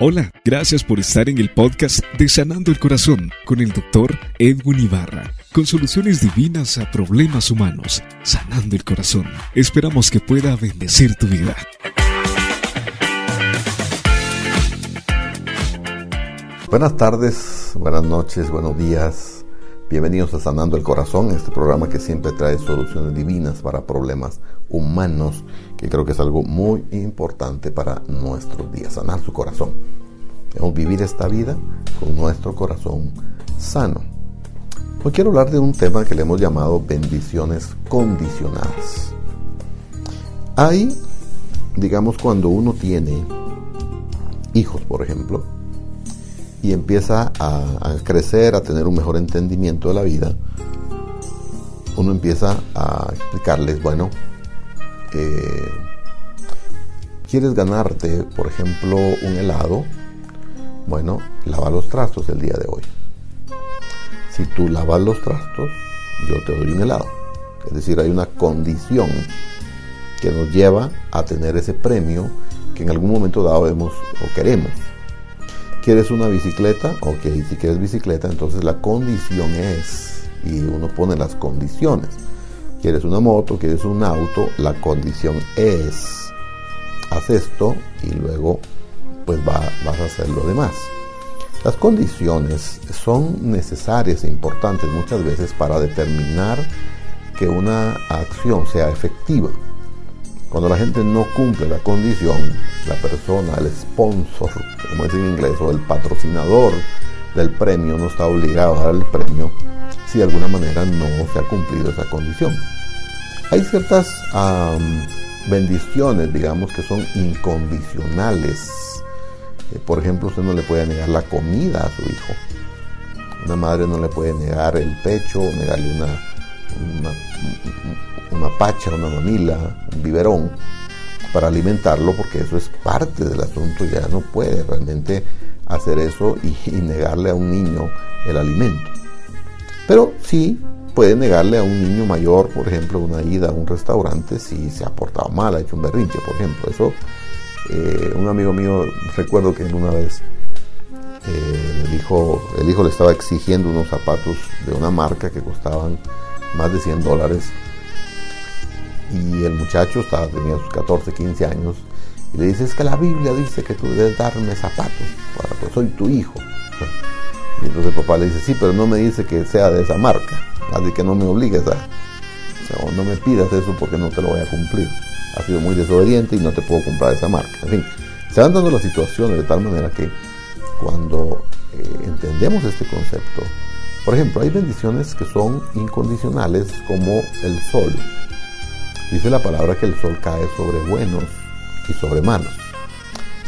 Hola, gracias por estar en el podcast de Sanando el Corazón con el doctor Edwin Ibarra, con soluciones divinas a problemas humanos, sanando el corazón. Esperamos que pueda bendecir tu vida. Buenas tardes, buenas noches, buenos días. Bienvenidos a Sanando el Corazón, este programa que siempre trae soluciones divinas para problemas humanos, que creo que es algo muy importante para nuestros días, sanar su corazón. Debemos vivir esta vida con nuestro corazón sano. Hoy quiero hablar de un tema que le hemos llamado bendiciones condicionadas. Hay, digamos, cuando uno tiene hijos, por ejemplo, y empieza a, crecer, a tener un mejor entendimiento de la vida, uno empieza a explicarles, bueno, eh, quieres ganarte, por ejemplo, un helado, bueno, lava los trastos el día de hoy. Si tú lavas los trastos, yo te doy un helado. Es decir, hay una condición que nos lleva a tener ese premio que en algún momento dado vemos o queremos. ¿Quieres una bicicleta? Ok, si quieres bicicleta, entonces la condición es, y uno pone las condiciones. ¿Quieres una moto? ¿Quieres un auto? La condición es, haz esto y luego pues vas a hacer lo demás. Las condiciones son necesarias e importantes muchas veces para determinar que una acción sea efectiva. Cuando la gente no cumple la condición, la persona, el sponsor, como es en inglés, o el patrocinador del premio no está obligado a dar el premio si de alguna manera no se ha cumplido esa condición. Hay ciertas bendiciones, digamos, que son incondicionales. Eh, por ejemplo, usted no le puede negar la comida a su hijo. Una madre no le puede negar el pecho, negarle una, una una pacha, una mamila, un biberón para alimentarlo, porque eso es parte del asunto, ya no puede realmente hacer eso y, negarle a un niño el alimento. Pero sí puede negarle a un niño mayor, por ejemplo, una ida a un restaurante si se ha portado mal, ha hecho un berrinche, por ejemplo. Eso, eh, un amigo mío, recuerdo que una vez eh, el, hijo, el hijo le estaba exigiendo unos zapatos de una marca que costaban más de 100 dólares y el muchacho estaba, tenía sus 14, 15 años y le dice, es que la Biblia dice que tú debes darme zapatos, pues soy tu hijo. Y entonces el papá le dice, sí, pero no me dice que sea de esa marca, así que no me obligues a, o no me pidas eso porque no te lo voy a cumplir. Has sido muy desobediente y no te puedo comprar esa marca. En fin, se van dando las situaciones de tal manera que cuando eh, entendemos este concepto, por ejemplo, hay bendiciones que son incondicionales como el sol. Dice la palabra que el sol cae sobre buenos y sobre malos.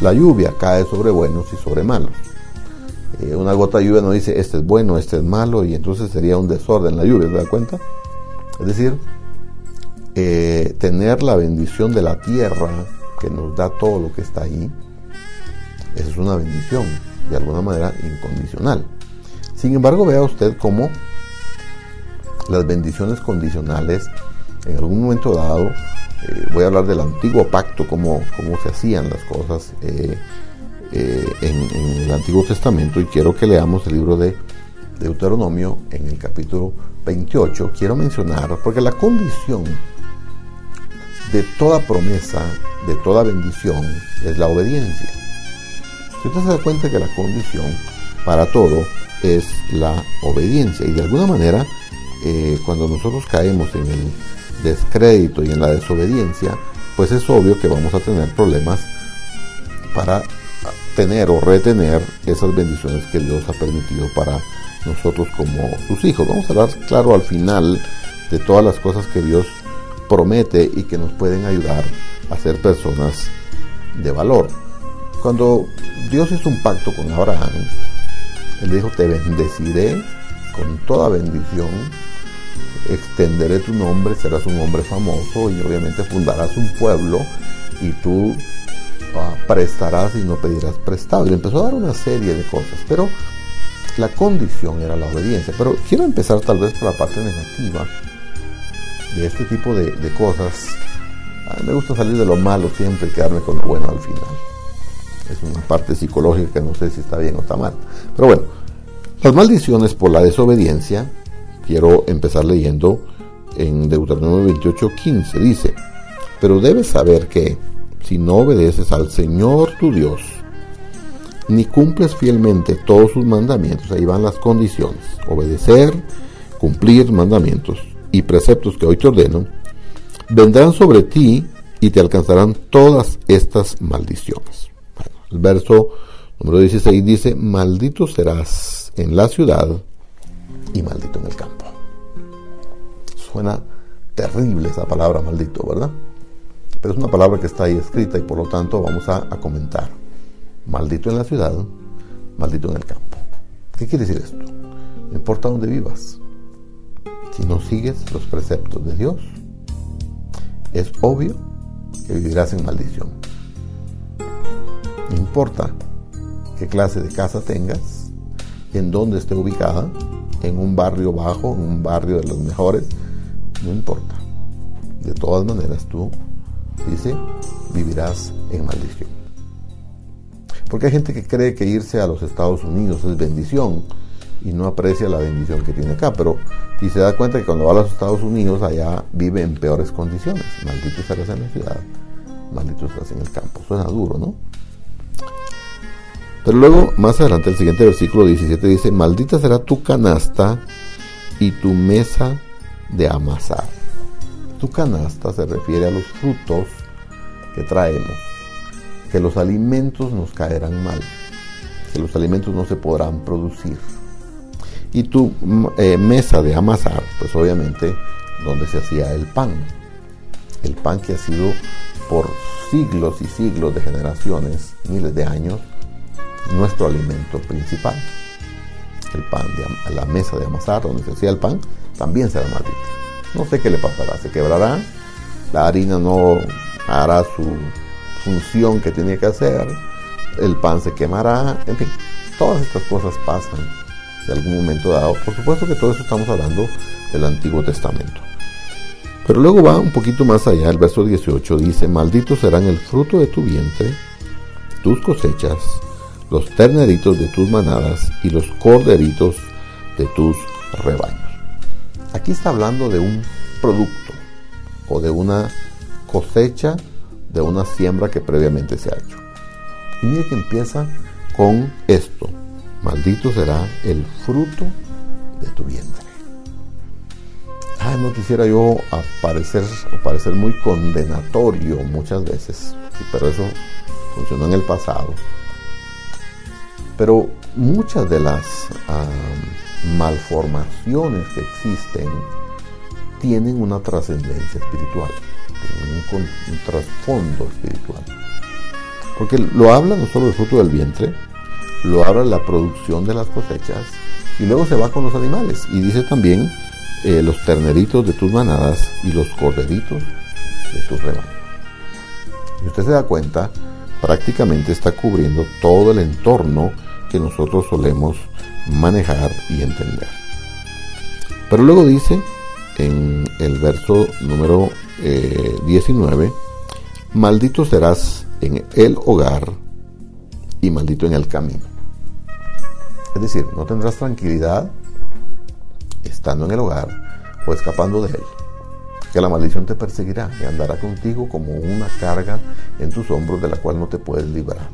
La lluvia cae sobre buenos y sobre malos. Eh, una gota de lluvia no dice este es bueno, este es malo y entonces sería un desorden la lluvia, ¿te das cuenta? Es decir, eh, tener la bendición de la tierra que nos da todo lo que está ahí, es una bendición, de alguna manera incondicional. Sin embargo, vea usted cómo las bendiciones condicionales en algún momento dado, eh, voy a hablar del antiguo pacto, cómo, cómo se hacían las cosas eh, en, el Antiguo Testamento, y quiero que leamos el libro de Deuteronomio en el capítulo 28. Quiero mencionar, porque la condición de toda promesa, de toda bendición, es la obediencia. Si usted se da cuenta que la condición para todo es la obediencia, y de alguna manera, cuando nosotros caemos en el descrédito y en la desobediencia, pues es obvio que vamos a tener problemas para tener o retener esas bendiciones que Dios ha permitido para nosotros como sus hijos. Vamos a hablar, claro, al final de todas las cosas que Dios promete y que nos pueden ayudar a ser personas de valor. Cuando Dios hizo un pacto con Abraham, Él dijo, te bendeciré con toda bendición extenderé tu nombre, serás un hombre famoso y obviamente fundarás un pueblo y tú prestarás y no pedirás prestado. Y empezó a dar una serie de cosas, pero la condición era la obediencia. Pero quiero empezar tal vez por la parte negativa de este tipo de, cosas. me gusta salir de lo malo siempre y quedarme con lo bueno al final. Es una parte psicológica que no sé si está bien o está mal. Pero bueno, las maldiciones por la desobediencia, quiero empezar leyendo en Deuteronomio 28, 15. Dice, pero debes saber que si no obedeces al Señor tu Dios, ni cumples fielmente todos sus mandamientos, ahí van las condiciones, obedecer, cumplir mandamientos y preceptos que hoy te ordeno, vendrán sobre ti y te alcanzarán todas estas maldiciones. el verso número 16 dice, maldito serás en la ciudad y maldito en el campo. Suena terrible esa palabra maldito, ¿verdad? Pero es una palabra que está ahí escrita y por lo tanto vamos a, comentar. Maldito en la ciudad, maldito en el campo. ¿Qué quiere decir esto? No importa dónde vivas. Si no sigues los preceptos de Dios, es obvio que vivirás en maldición. No importa qué clase de casa tengas, en dónde esté ubicada, en un barrio bajo, en un barrio de los mejores, no importa. De todas maneras tú dice, vivirás en maldición. Porque hay gente que cree que irse a los Estados Unidos es bendición y no aprecia la bendición que tiene acá, pero y se da cuenta que cuando va a los Estados Unidos allá vive en peores condiciones. Maldito estarás en la ciudad, maldito estás en el campo. Suena duro, ¿no? Pero luego, más adelante, el siguiente versículo 17 dice, maldita será tu canasta y tu mesa de amasar. Tu canasta se refiere a los frutos que traemos, que los alimentos nos caerán mal, que los alimentos no se podrán producir. Y tu mm, eh, mesa de amasar, pues obviamente donde se hacía el pan. El pan que ha sido por siglos y siglos de generaciones, miles de años, nuestro alimento principal. El pan, de, la mesa de amasar donde se hacía el pan, también será maldita. No sé qué le pasará, se quebrará, la harina no hará su función que tiene que hacer, el pan se quemará, en fin, todas estas cosas pasan de algún momento dado. Por supuesto que todo eso estamos hablando del Antiguo Testamento. Pero luego va un poquito más allá, el verso 18 dice, malditos serán el fruto de tu vientre, tus cosechas, los terneritos de tus manadas y los corderitos de tus rebaños. Aquí está hablando de un producto o de una cosecha de una siembra que previamente se ha hecho. Y mire que empieza con esto. Maldito será el fruto de tu vientre. Ah, no quisiera yo aparecer o parecer muy condenatorio muchas veces, pero eso funcionó en el pasado. Pero muchas de las malformaciones que existen tienen una trascendencia espiritual, tienen un, trasfondo espiritual. Porque lo habla no solo el fruto del vientre, lo habla la producción de las cosechas y luego se va con los animales y dice también eh, los terneritos de tus manadas y los corderitos de tus rebaños. Y usted se da cuenta, prácticamente está cubriendo todo el entorno que nosotros solemos manejar y entender. Pero luego dice en el verso número 19, eh, maldito serás en el hogar y maldito en el camino. Es decir, no tendrás tranquilidad estando en el hogar o escapando de él. Que la maldición te perseguirá y andará contigo como una carga en tus hombros de la cual no te puedes librar.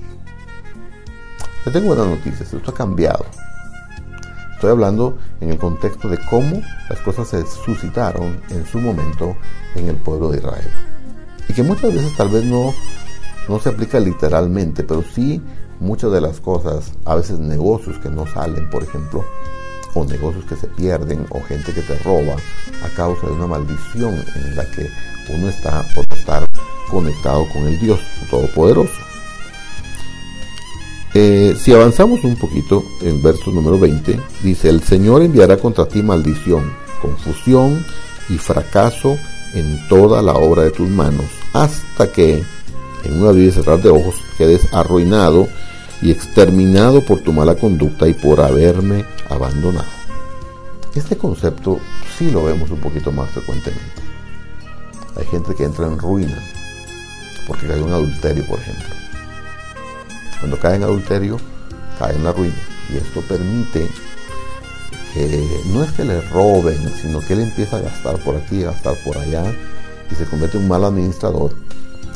Te tengo buenas noticias, esto ha cambiado. Estoy hablando en el contexto de cómo las cosas se suscitaron en su momento en el pueblo de Israel. Y que muchas veces tal vez no, no se aplica literalmente, pero sí muchas de las cosas, a veces negocios que no salen, por ejemplo, o negocios que se pierden, o gente que te roba a causa de una maldición en la que uno está por estar conectado con el Dios Todopoderoso. Eh, si avanzamos un poquito, en verso número 20, dice, el Señor enviará contra ti maldición, confusión y fracaso en toda la obra de tus manos, hasta que en una vida cerrar de ojos quedes arruinado y exterminado por tu mala conducta y por haberme abandonado. Este concepto sí lo vemos un poquito más frecuentemente. Hay gente que entra en ruina porque hay un adulterio, por ejemplo Cuando cae en adulterio, cae en la ruina. Y esto permite que no es que le roben, sino que él empieza a gastar por aquí, a gastar por allá, y se convierte en un mal administrador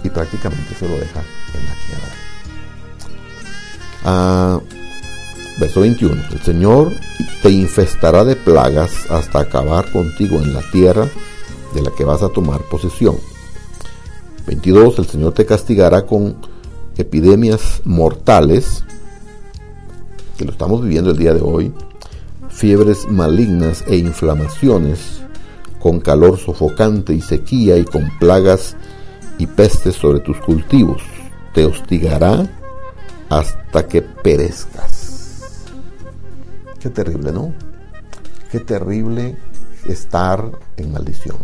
y prácticamente se lo deja en la quiebra. Ah, verso 21. El Señor te infestará de plagas hasta acabar contigo en la tierra de la que vas a tomar posesión. 22. El Señor te castigará con epidemias mortales, que lo estamos viviendo el día de hoy, fiebres malignas e inflamaciones, con calor sofocante y sequía y con plagas y pestes sobre tus cultivos. Te hostigará hasta que perezcas. Qué terrible, ¿no? Qué terrible estar en maldición.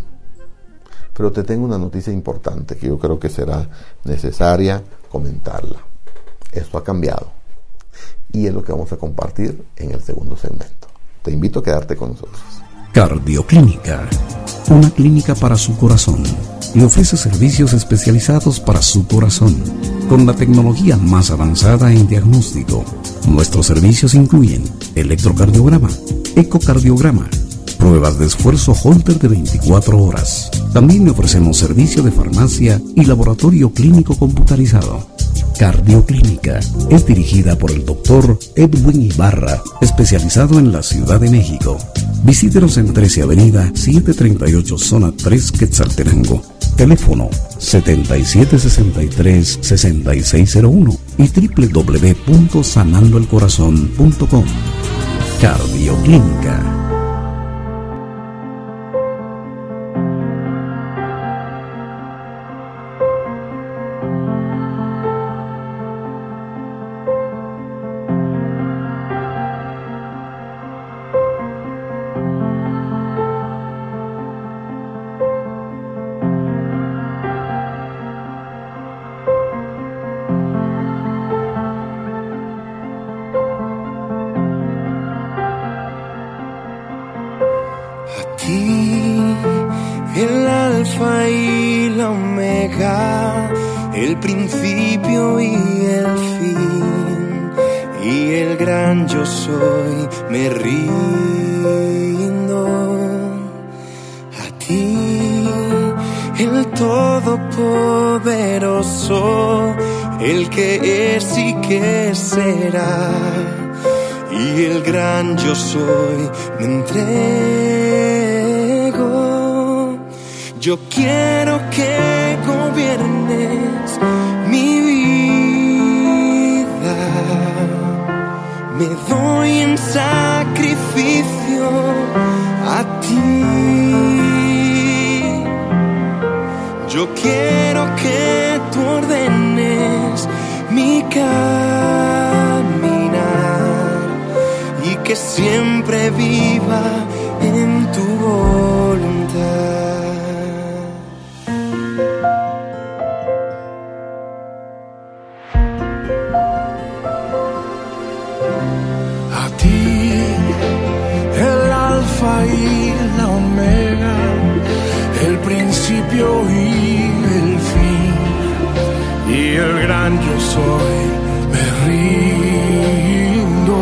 Pero te tengo una noticia importante que yo creo que será necesaria comentarla. Esto ha cambiado. Y es lo que vamos a compartir en el segundo segmento. Te invito a quedarte con nosotros. Cardioclínica. Una clínica para su corazón. Y ofrece servicios especializados para su corazón. Con la tecnología más avanzada en diagnóstico. Nuestros servicios incluyen electrocardiograma, ecocardiograma, pruebas de esfuerzo Holter de 24 horas. También le ofrecemos servicio de farmacia y laboratorio clínico computarizado. Cardioclínica es dirigida por el doctor Edwin Ibarra, especializado en la Ciudad de México. Visítenos en 13 Avenida 738 Zona 3 Quetzaltenango. Teléfono 7763-6601 y www.sanandoelcorazon.com. Cardioclínica gran yo soy, me rindo a ti, el todopoderoso, el que es y que será. Y el gran yo soy, me entrego. Yo quiero que gobierne me doy en sacrificio a ti. Yo quiero que tú ordenes mi caminar y que siempre viva en tu voz. principio y el fin. Y el gran yo soy me rindo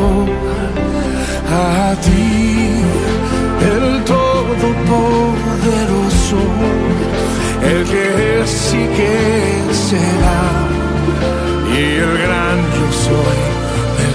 a ti, el todopoderoso, el que es y que será. Y el gran yo soy, me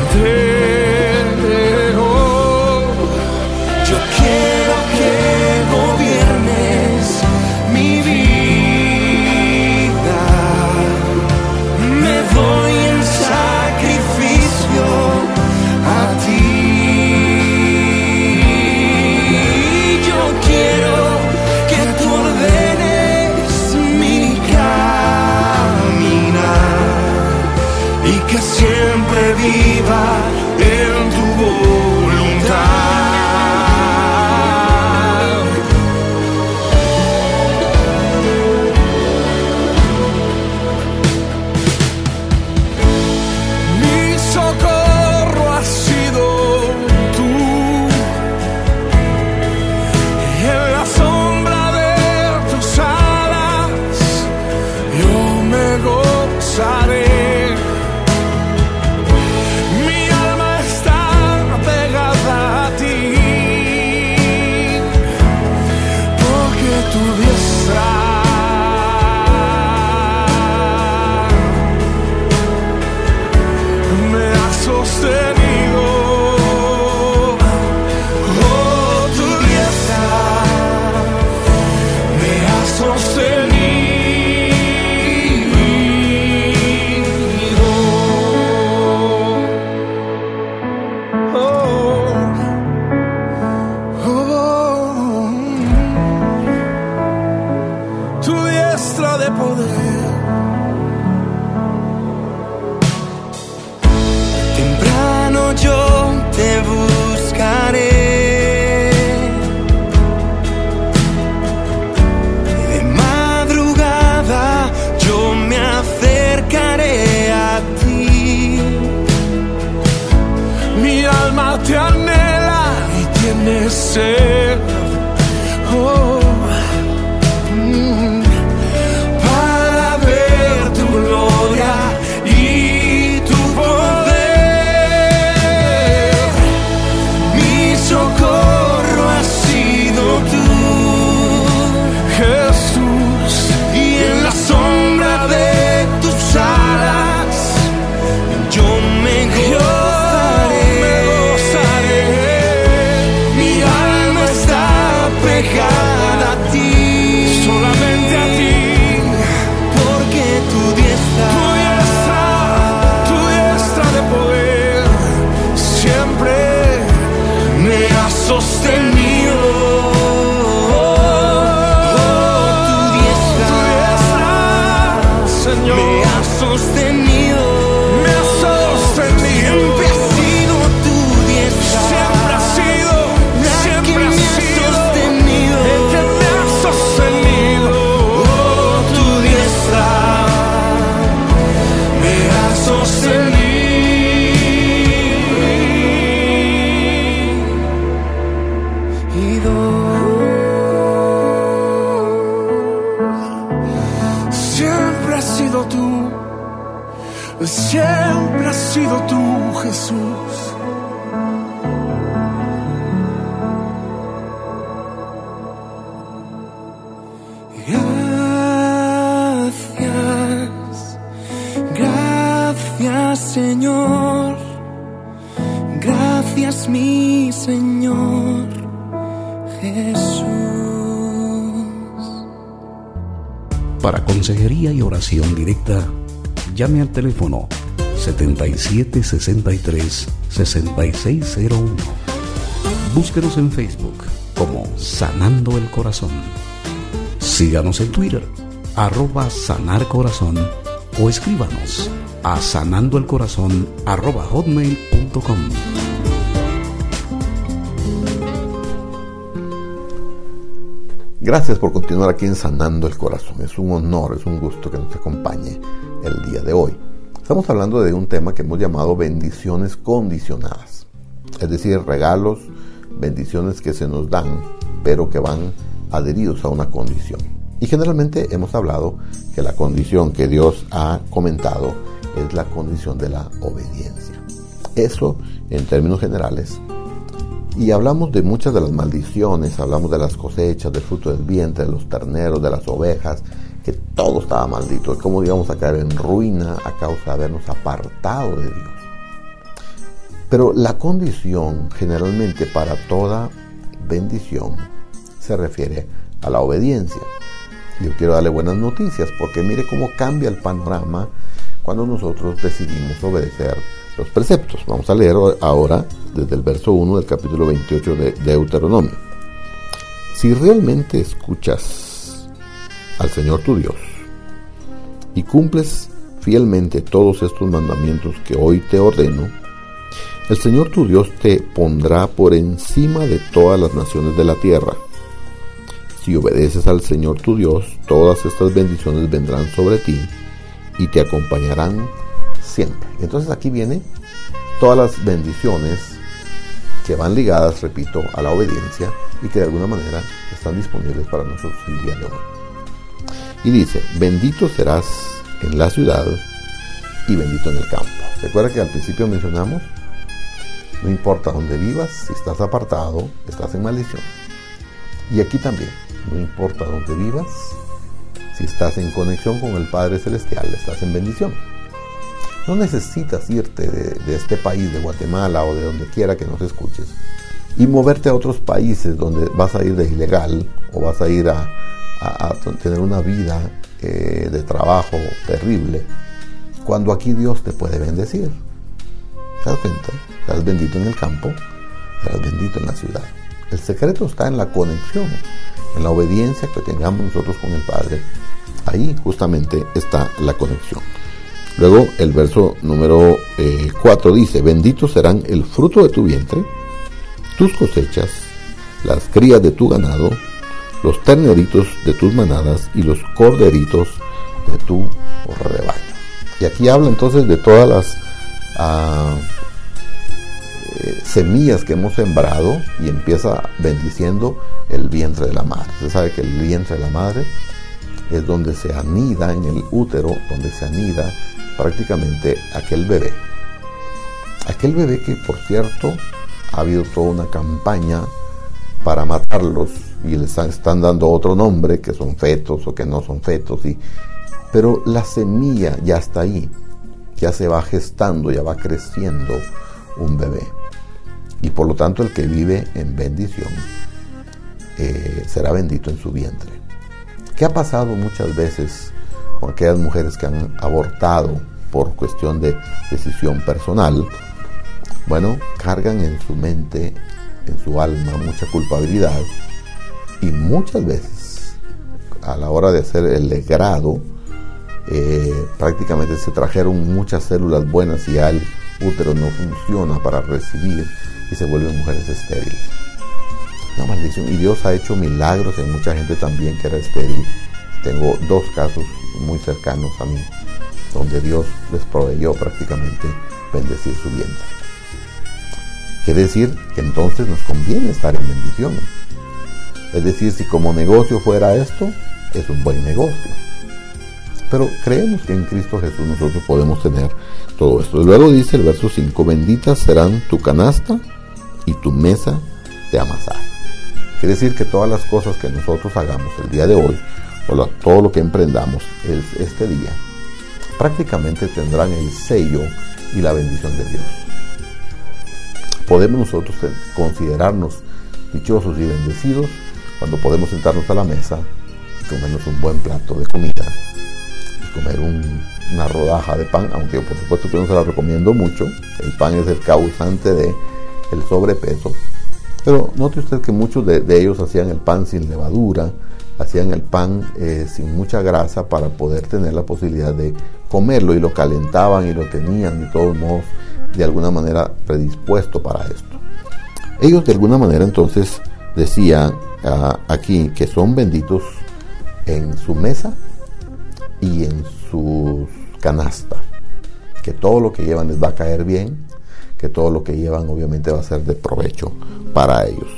sido tú, Jesús. Gracias, gracias Señor, gracias mi Señor Jesús. Para consejería y oración directa, llame al teléfono 7763 6601. Búsquenos en Facebook como Sanando el Corazón. Síganos en Twitter, arroba Sanar Corazón, o escríbanos a sanandoelcorazón arroba hotmail.com. Gracias por continuar aquí en Sanando el Corazón. Es un honor, es un gusto que nos acompañe el día de hoy. Estamos hablando de un tema que hemos llamado bendiciones condicionadas. Es decir, regalos, bendiciones que se nos dan, pero que van adheridos a una condición. Y generalmente hemos hablado que la condición que Dios ha comentado es la condición de la obediencia. Eso, en términos generales, y hablamos de muchas de las maldiciones, hablamos de las cosechas, del fruto del vientre, de los terneros, de las ovejas, todo estaba maldito, cómo íbamos a caer en ruina a causa de habernos apartado de Dios. Pero la condición generalmente para toda bendición se refiere a la obediencia. Yo quiero darle buenas noticias porque mire cómo cambia el panorama cuando nosotros decidimos obedecer los preceptos. Vamos a leer ahora desde el verso 1 del capítulo 28 de Deuteronomio. Si realmente escuchas al Señor tu Dios y cumples fielmente todos estos mandamientos que hoy te ordeno, el Señor tu Dios te pondrá por encima de todas las naciones de la tierra. Si obedeces al Señor tu Dios, todas estas bendiciones vendrán sobre ti y te acompañarán siempre. Entonces aquí viene todas las bendiciones que van ligadas, repito, a la obediencia y que de alguna manera están disponibles para nosotros el día de hoy. Y dice, bendito serás en la ciudad y bendito en el campo. Recuerda que al principio mencionamos, no importa dónde vivas, si estás apartado, estás en maldición. Y aquí también, no importa dónde vivas, si estás en conexión con el Padre Celestial, estás en bendición. No necesitas irte de, de, este país, de Guatemala o de donde quiera que nos escuches, y moverte a otros países donde vas a ir de ilegal o vas a ir a, a, tener una vida eh, de trabajo terrible, cuando aquí Dios te puede bendecir. ¿Te das cuenta? Bendito en el campo, serás bendito en la ciudad. El secreto está en la conexión, en la obediencia que tengamos nosotros con el Padre. Ahí justamente está la conexión. Luego el verso número 4 eh, dice, benditos serán el fruto de tu vientre, tus cosechas, las crías de tu ganado, los terneritos de tus manadas y los corderitos de tu rebaño. Y aquí habla entonces de todas las, uh, semillas que hemos sembrado y empieza bendiciendo el vientre de la madre. Usted sabe que el vientre de la madre es donde se anida en el útero, donde se anida prácticamente aquel bebé. Aquel bebé que, por cierto, ha habido toda una campaña para matarlos y les están dando otro nombre, que son fetos o que no son fetos, y, pero la semilla ya está ahí, ya se va gestando, ya va creciendo un bebé. Y por lo tanto el que vive en bendición eh, será bendito en su vientre. ¿Qué ha pasado muchas veces con aquellas mujeres que han abortado por cuestión de decisión personal? Bueno, cargan en su mente, en su alma, mucha culpabilidad y muchas veces a la hora de hacer el legrado, eh, prácticamente se trajeron muchas células buenas y al útero no funciona para recibir y se vuelven mujeres estériles. Una maldición. Y Dios ha hecho milagros en mucha gente también que era estéril. Tengo dos casos muy cercanos a mí, donde Dios les proveyó prácticamente bendecir su vientre. Quiere decir que entonces nos conviene estar en bendición. Es decir, si como negocio fuera esto, es un buen negocio. Pero creemos que en Cristo Jesús nosotros podemos tener todo esto. Luego dice el verso 5, benditas serán tu canasta y tu mesa de amasar. Quiere decir que todas las cosas que nosotros hagamos el día de hoy, o todo lo que emprendamos este día, prácticamente tendrán el sello y la bendición de Dios. Podemos nosotros considerarnos dichosos y bendecidos cuando podemos sentarnos a la mesa y comernos un buen plato de comida y comer una rodaja de pan, aunque por supuesto que no se la recomiendo mucho. El pan es el causante de el sobrepeso. Pero note usted que muchos de, ellos hacían el pan sin levadura, hacían el pan eh, sin mucha grasa para poder tener la posibilidad de comerlo y lo calentaban y lo tenían de todos modos de alguna manera predispuesto para esto. Ellos de alguna manera entonces decían ah, aquí que son benditos en su mesa y en su canasta, que todo lo que llevan les va a caer bien, que todo lo que llevan obviamente va a ser de provecho para ellos.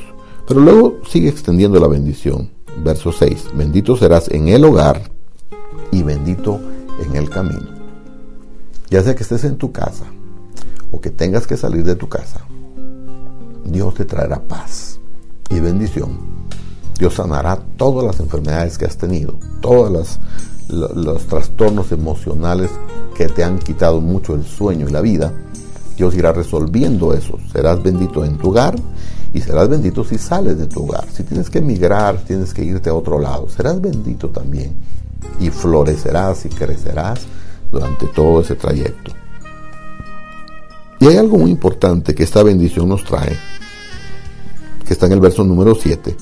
Pero luego sigue extendiendo la bendición. Verso 6. Bendito serás en el hogar y bendito en el camino. Ya sea que estés en tu casa o que tengas que salir de tu casa, Dios te traerá paz y bendición. Dios sanará todas las enfermedades que has tenido, todos los trastornos emocionales que te han quitado mucho el sueño y la vida Dios irá resolviendo eso. Serás bendito en tu hogar y serás bendito si sales de tu hogar. Si tienes que emigrar, tienes que irte a otro lado, serás bendito también. Y florecerás y crecerás durante todo ese trayecto. Y hay algo muy importante que esta bendición nos trae, está en el verso número 7.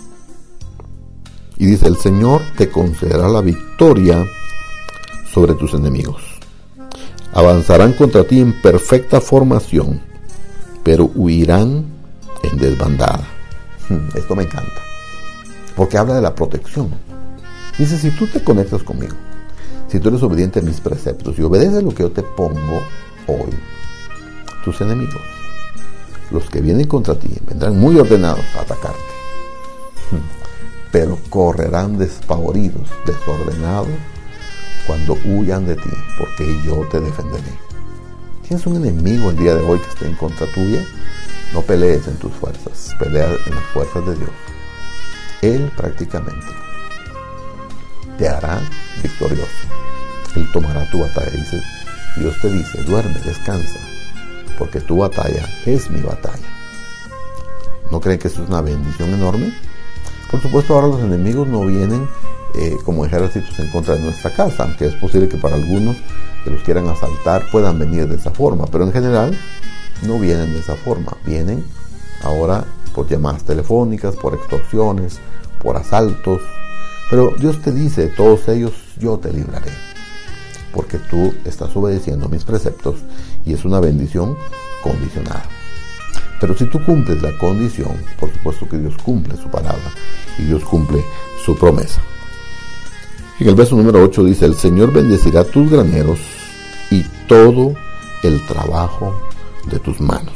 Y dice, el Señor te concederá la victoria sobre tus enemigos avanzarán contra ti en perfecta formación, pero huirán en desbandada. Hmm, esto me encanta, porque habla de la protección. Dice, si tú te conectas conmigo, si tú eres obediente a mis preceptos y obedeces lo que yo te pongo hoy, tus enemigos, los que vienen contra ti, vendrán muy ordenados a atacarte, hmm, pero correrán despavoridos, desordenados cuando huyan de ti, porque yo te defenderé. ¿Tienes un enemigo el día de hoy que esté en contra tuya? No pelees en tus fuerzas, pelea en las fuerzas de Dios. Él prácticamente te hará victorioso. Él tomará tu batalla. Dice, Dios te dice, duerme, descansa, porque tu batalla es mi batalla. ¿No creen que eso es una bendición enorme? Por supuesto, ahora los enemigos no vienen eh, como ejércitos en contra de nuestra casa, aunque es posible que para algunos que los quieran asaltar puedan venir de esa forma, pero en general no vienen de esa forma, vienen ahora por llamadas telefónicas, por extorsiones, por asaltos, pero Dios te dice, todos ellos yo te libraré, porque tú estás obedeciendo mis preceptos y es una bendición condicionada. Pero si tú cumples la condición, por supuesto que Dios cumple su palabra y Dios cumple su promesa. En el verso número 8 dice, el Señor bendecirá tus graneros y todo el trabajo de tus manos.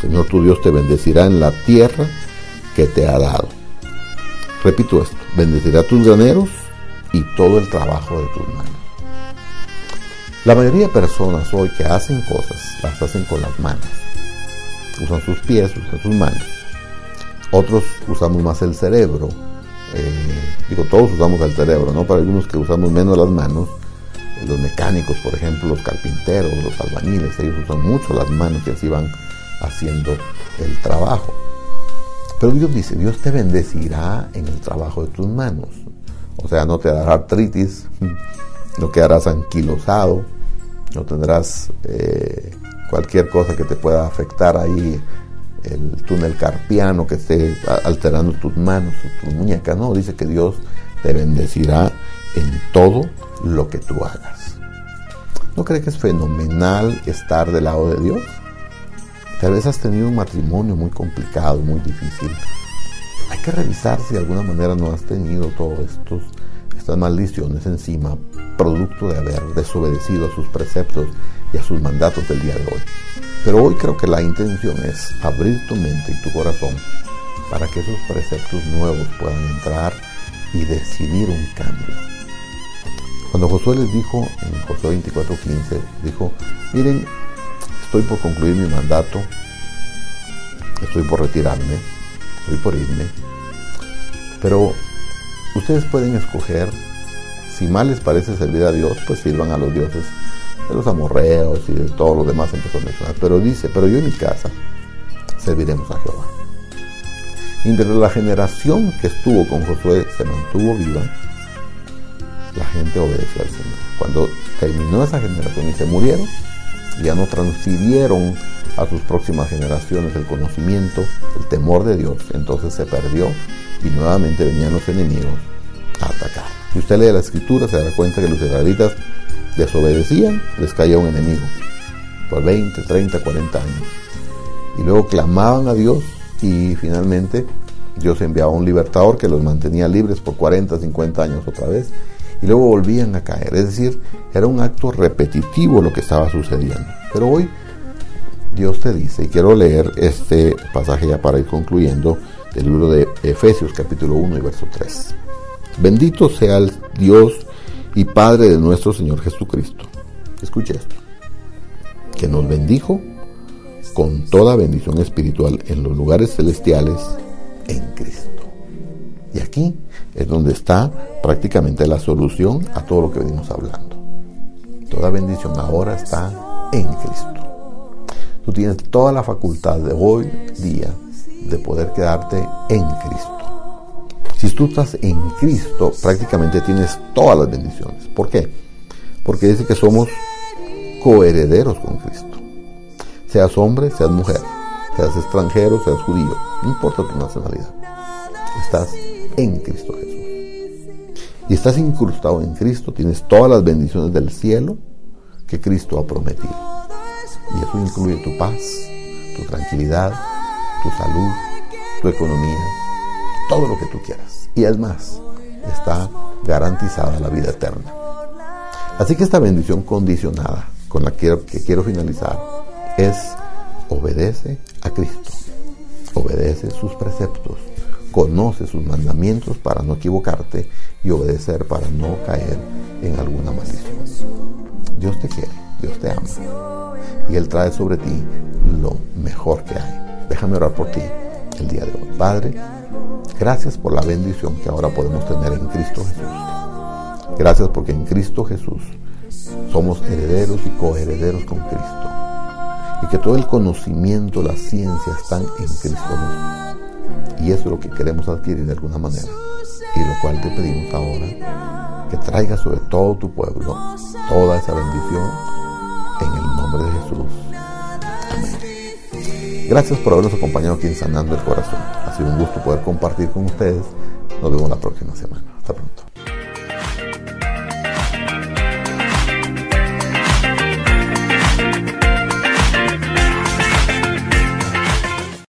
Señor tu Dios te bendecirá en la tierra que te ha dado. Repito esto, bendecirá tus graneros y todo el trabajo de tus manos. La mayoría de personas hoy que hacen cosas, las hacen con las manos. Usan sus pies, usan sus manos. Otros usamos más el cerebro. Eh, digo, todos usamos el cerebro, ¿no? Para algunos que usamos menos las manos, los mecánicos, por ejemplo, los carpinteros, los albañiles, ellos usan mucho las manos y así van haciendo el trabajo. Pero Dios dice, Dios te bendecirá en el trabajo de tus manos. O sea, no te dará artritis, no quedarás anquilosado, no tendrás eh, cualquier cosa que te pueda afectar ahí, el túnel carpiano que esté alterando tus manos o tus muñecas. No, dice que Dios te bendecirá en todo lo que tú hagas. ¿No crees que es fenomenal estar del lado de Dios? Tal vez has tenido un matrimonio muy complicado, muy difícil. Hay que revisar si de alguna manera no has tenido estos estas maldiciones encima, producto de haber desobedecido a sus preceptos y a sus mandatos del día de hoy. Pero hoy creo que la intención es abrir tu mente y tu corazón para que esos preceptos nuevos puedan entrar y decidir un cambio. Cuando Josué les dijo en Josué 24:15, dijo, miren, estoy por concluir mi mandato, estoy por retirarme, estoy por irme, pero Ustedes pueden escoger, si mal les parece servir a Dios, pues sirvan a los dioses de los amorreos y de todos los demás empezó a mencionar. Pero dice, pero yo en mi casa serviremos a Jehová. Y entre la generación que estuvo con Josué se mantuvo viva, la gente obedeció al Señor. Cuando terminó esa generación y se murieron, ya no transfirieron a sus próximas generaciones el conocimiento, el temor de Dios, entonces se perdió y nuevamente venían los enemigos a atacar. Si usted lee la escritura se dará cuenta que los israelitas desobedecían, les caía un enemigo por 20, 30, 40 años. Y luego clamaban a Dios y finalmente Dios enviaba un libertador que los mantenía libres por 40, 50 años otra vez. Y luego volvían a caer. Es decir, era un acto repetitivo lo que estaba sucediendo. Pero hoy Dios te dice, y quiero leer este pasaje ya para ir concluyendo, del libro de Efesios capítulo 1 y verso 3. Bendito sea el Dios y Padre de nuestro Señor Jesucristo. Escuche esto. Que nos bendijo con toda bendición espiritual en los lugares celestiales en Cristo. Y aquí es donde está prácticamente la solución a todo lo que venimos hablando. Toda bendición ahora está en Cristo. Tú tienes toda la facultad de hoy día de poder quedarte en Cristo. Si tú estás en Cristo, prácticamente tienes todas las bendiciones. ¿Por qué? Porque dice que somos coherederos con Cristo. Seas hombre, seas mujer, seas extranjero, seas judío, no importa tu nacionalidad. Estás en Cristo Jesús. Y estás incrustado en Cristo, tienes todas las bendiciones del cielo que Cristo ha prometido. Y eso incluye tu paz, tu tranquilidad, tu salud, tu economía, todo lo que tú quieras. Y es más, está garantizada la vida eterna. Así que esta bendición condicionada con la que quiero, finalizar es obedece a Cristo, obedece sus preceptos, conoce sus mandamientos para no equivocarte y obedecer para no caer en alguna maldición. Dios te quiere, Dios te ama y Él trae sobre ti lo mejor que hay. Déjame orar por ti el día de hoy. Padre, gracias por la bendición que ahora podemos tener en Cristo Jesús. Gracias porque en Cristo Jesús somos herederos y coherederos con Cristo. Y que todo el conocimiento, la ciencia están en Cristo mismo. Y eso es lo que queremos adquirir de alguna manera. Y lo cual te pedimos ahora que traiga sobre todo tu pueblo toda esa bendición en el nombre de Jesús. Gracias por habernos acompañado aquí en Sanando el Corazón. Ha sido un gusto poder compartir con ustedes. Nos vemos la próxima semana.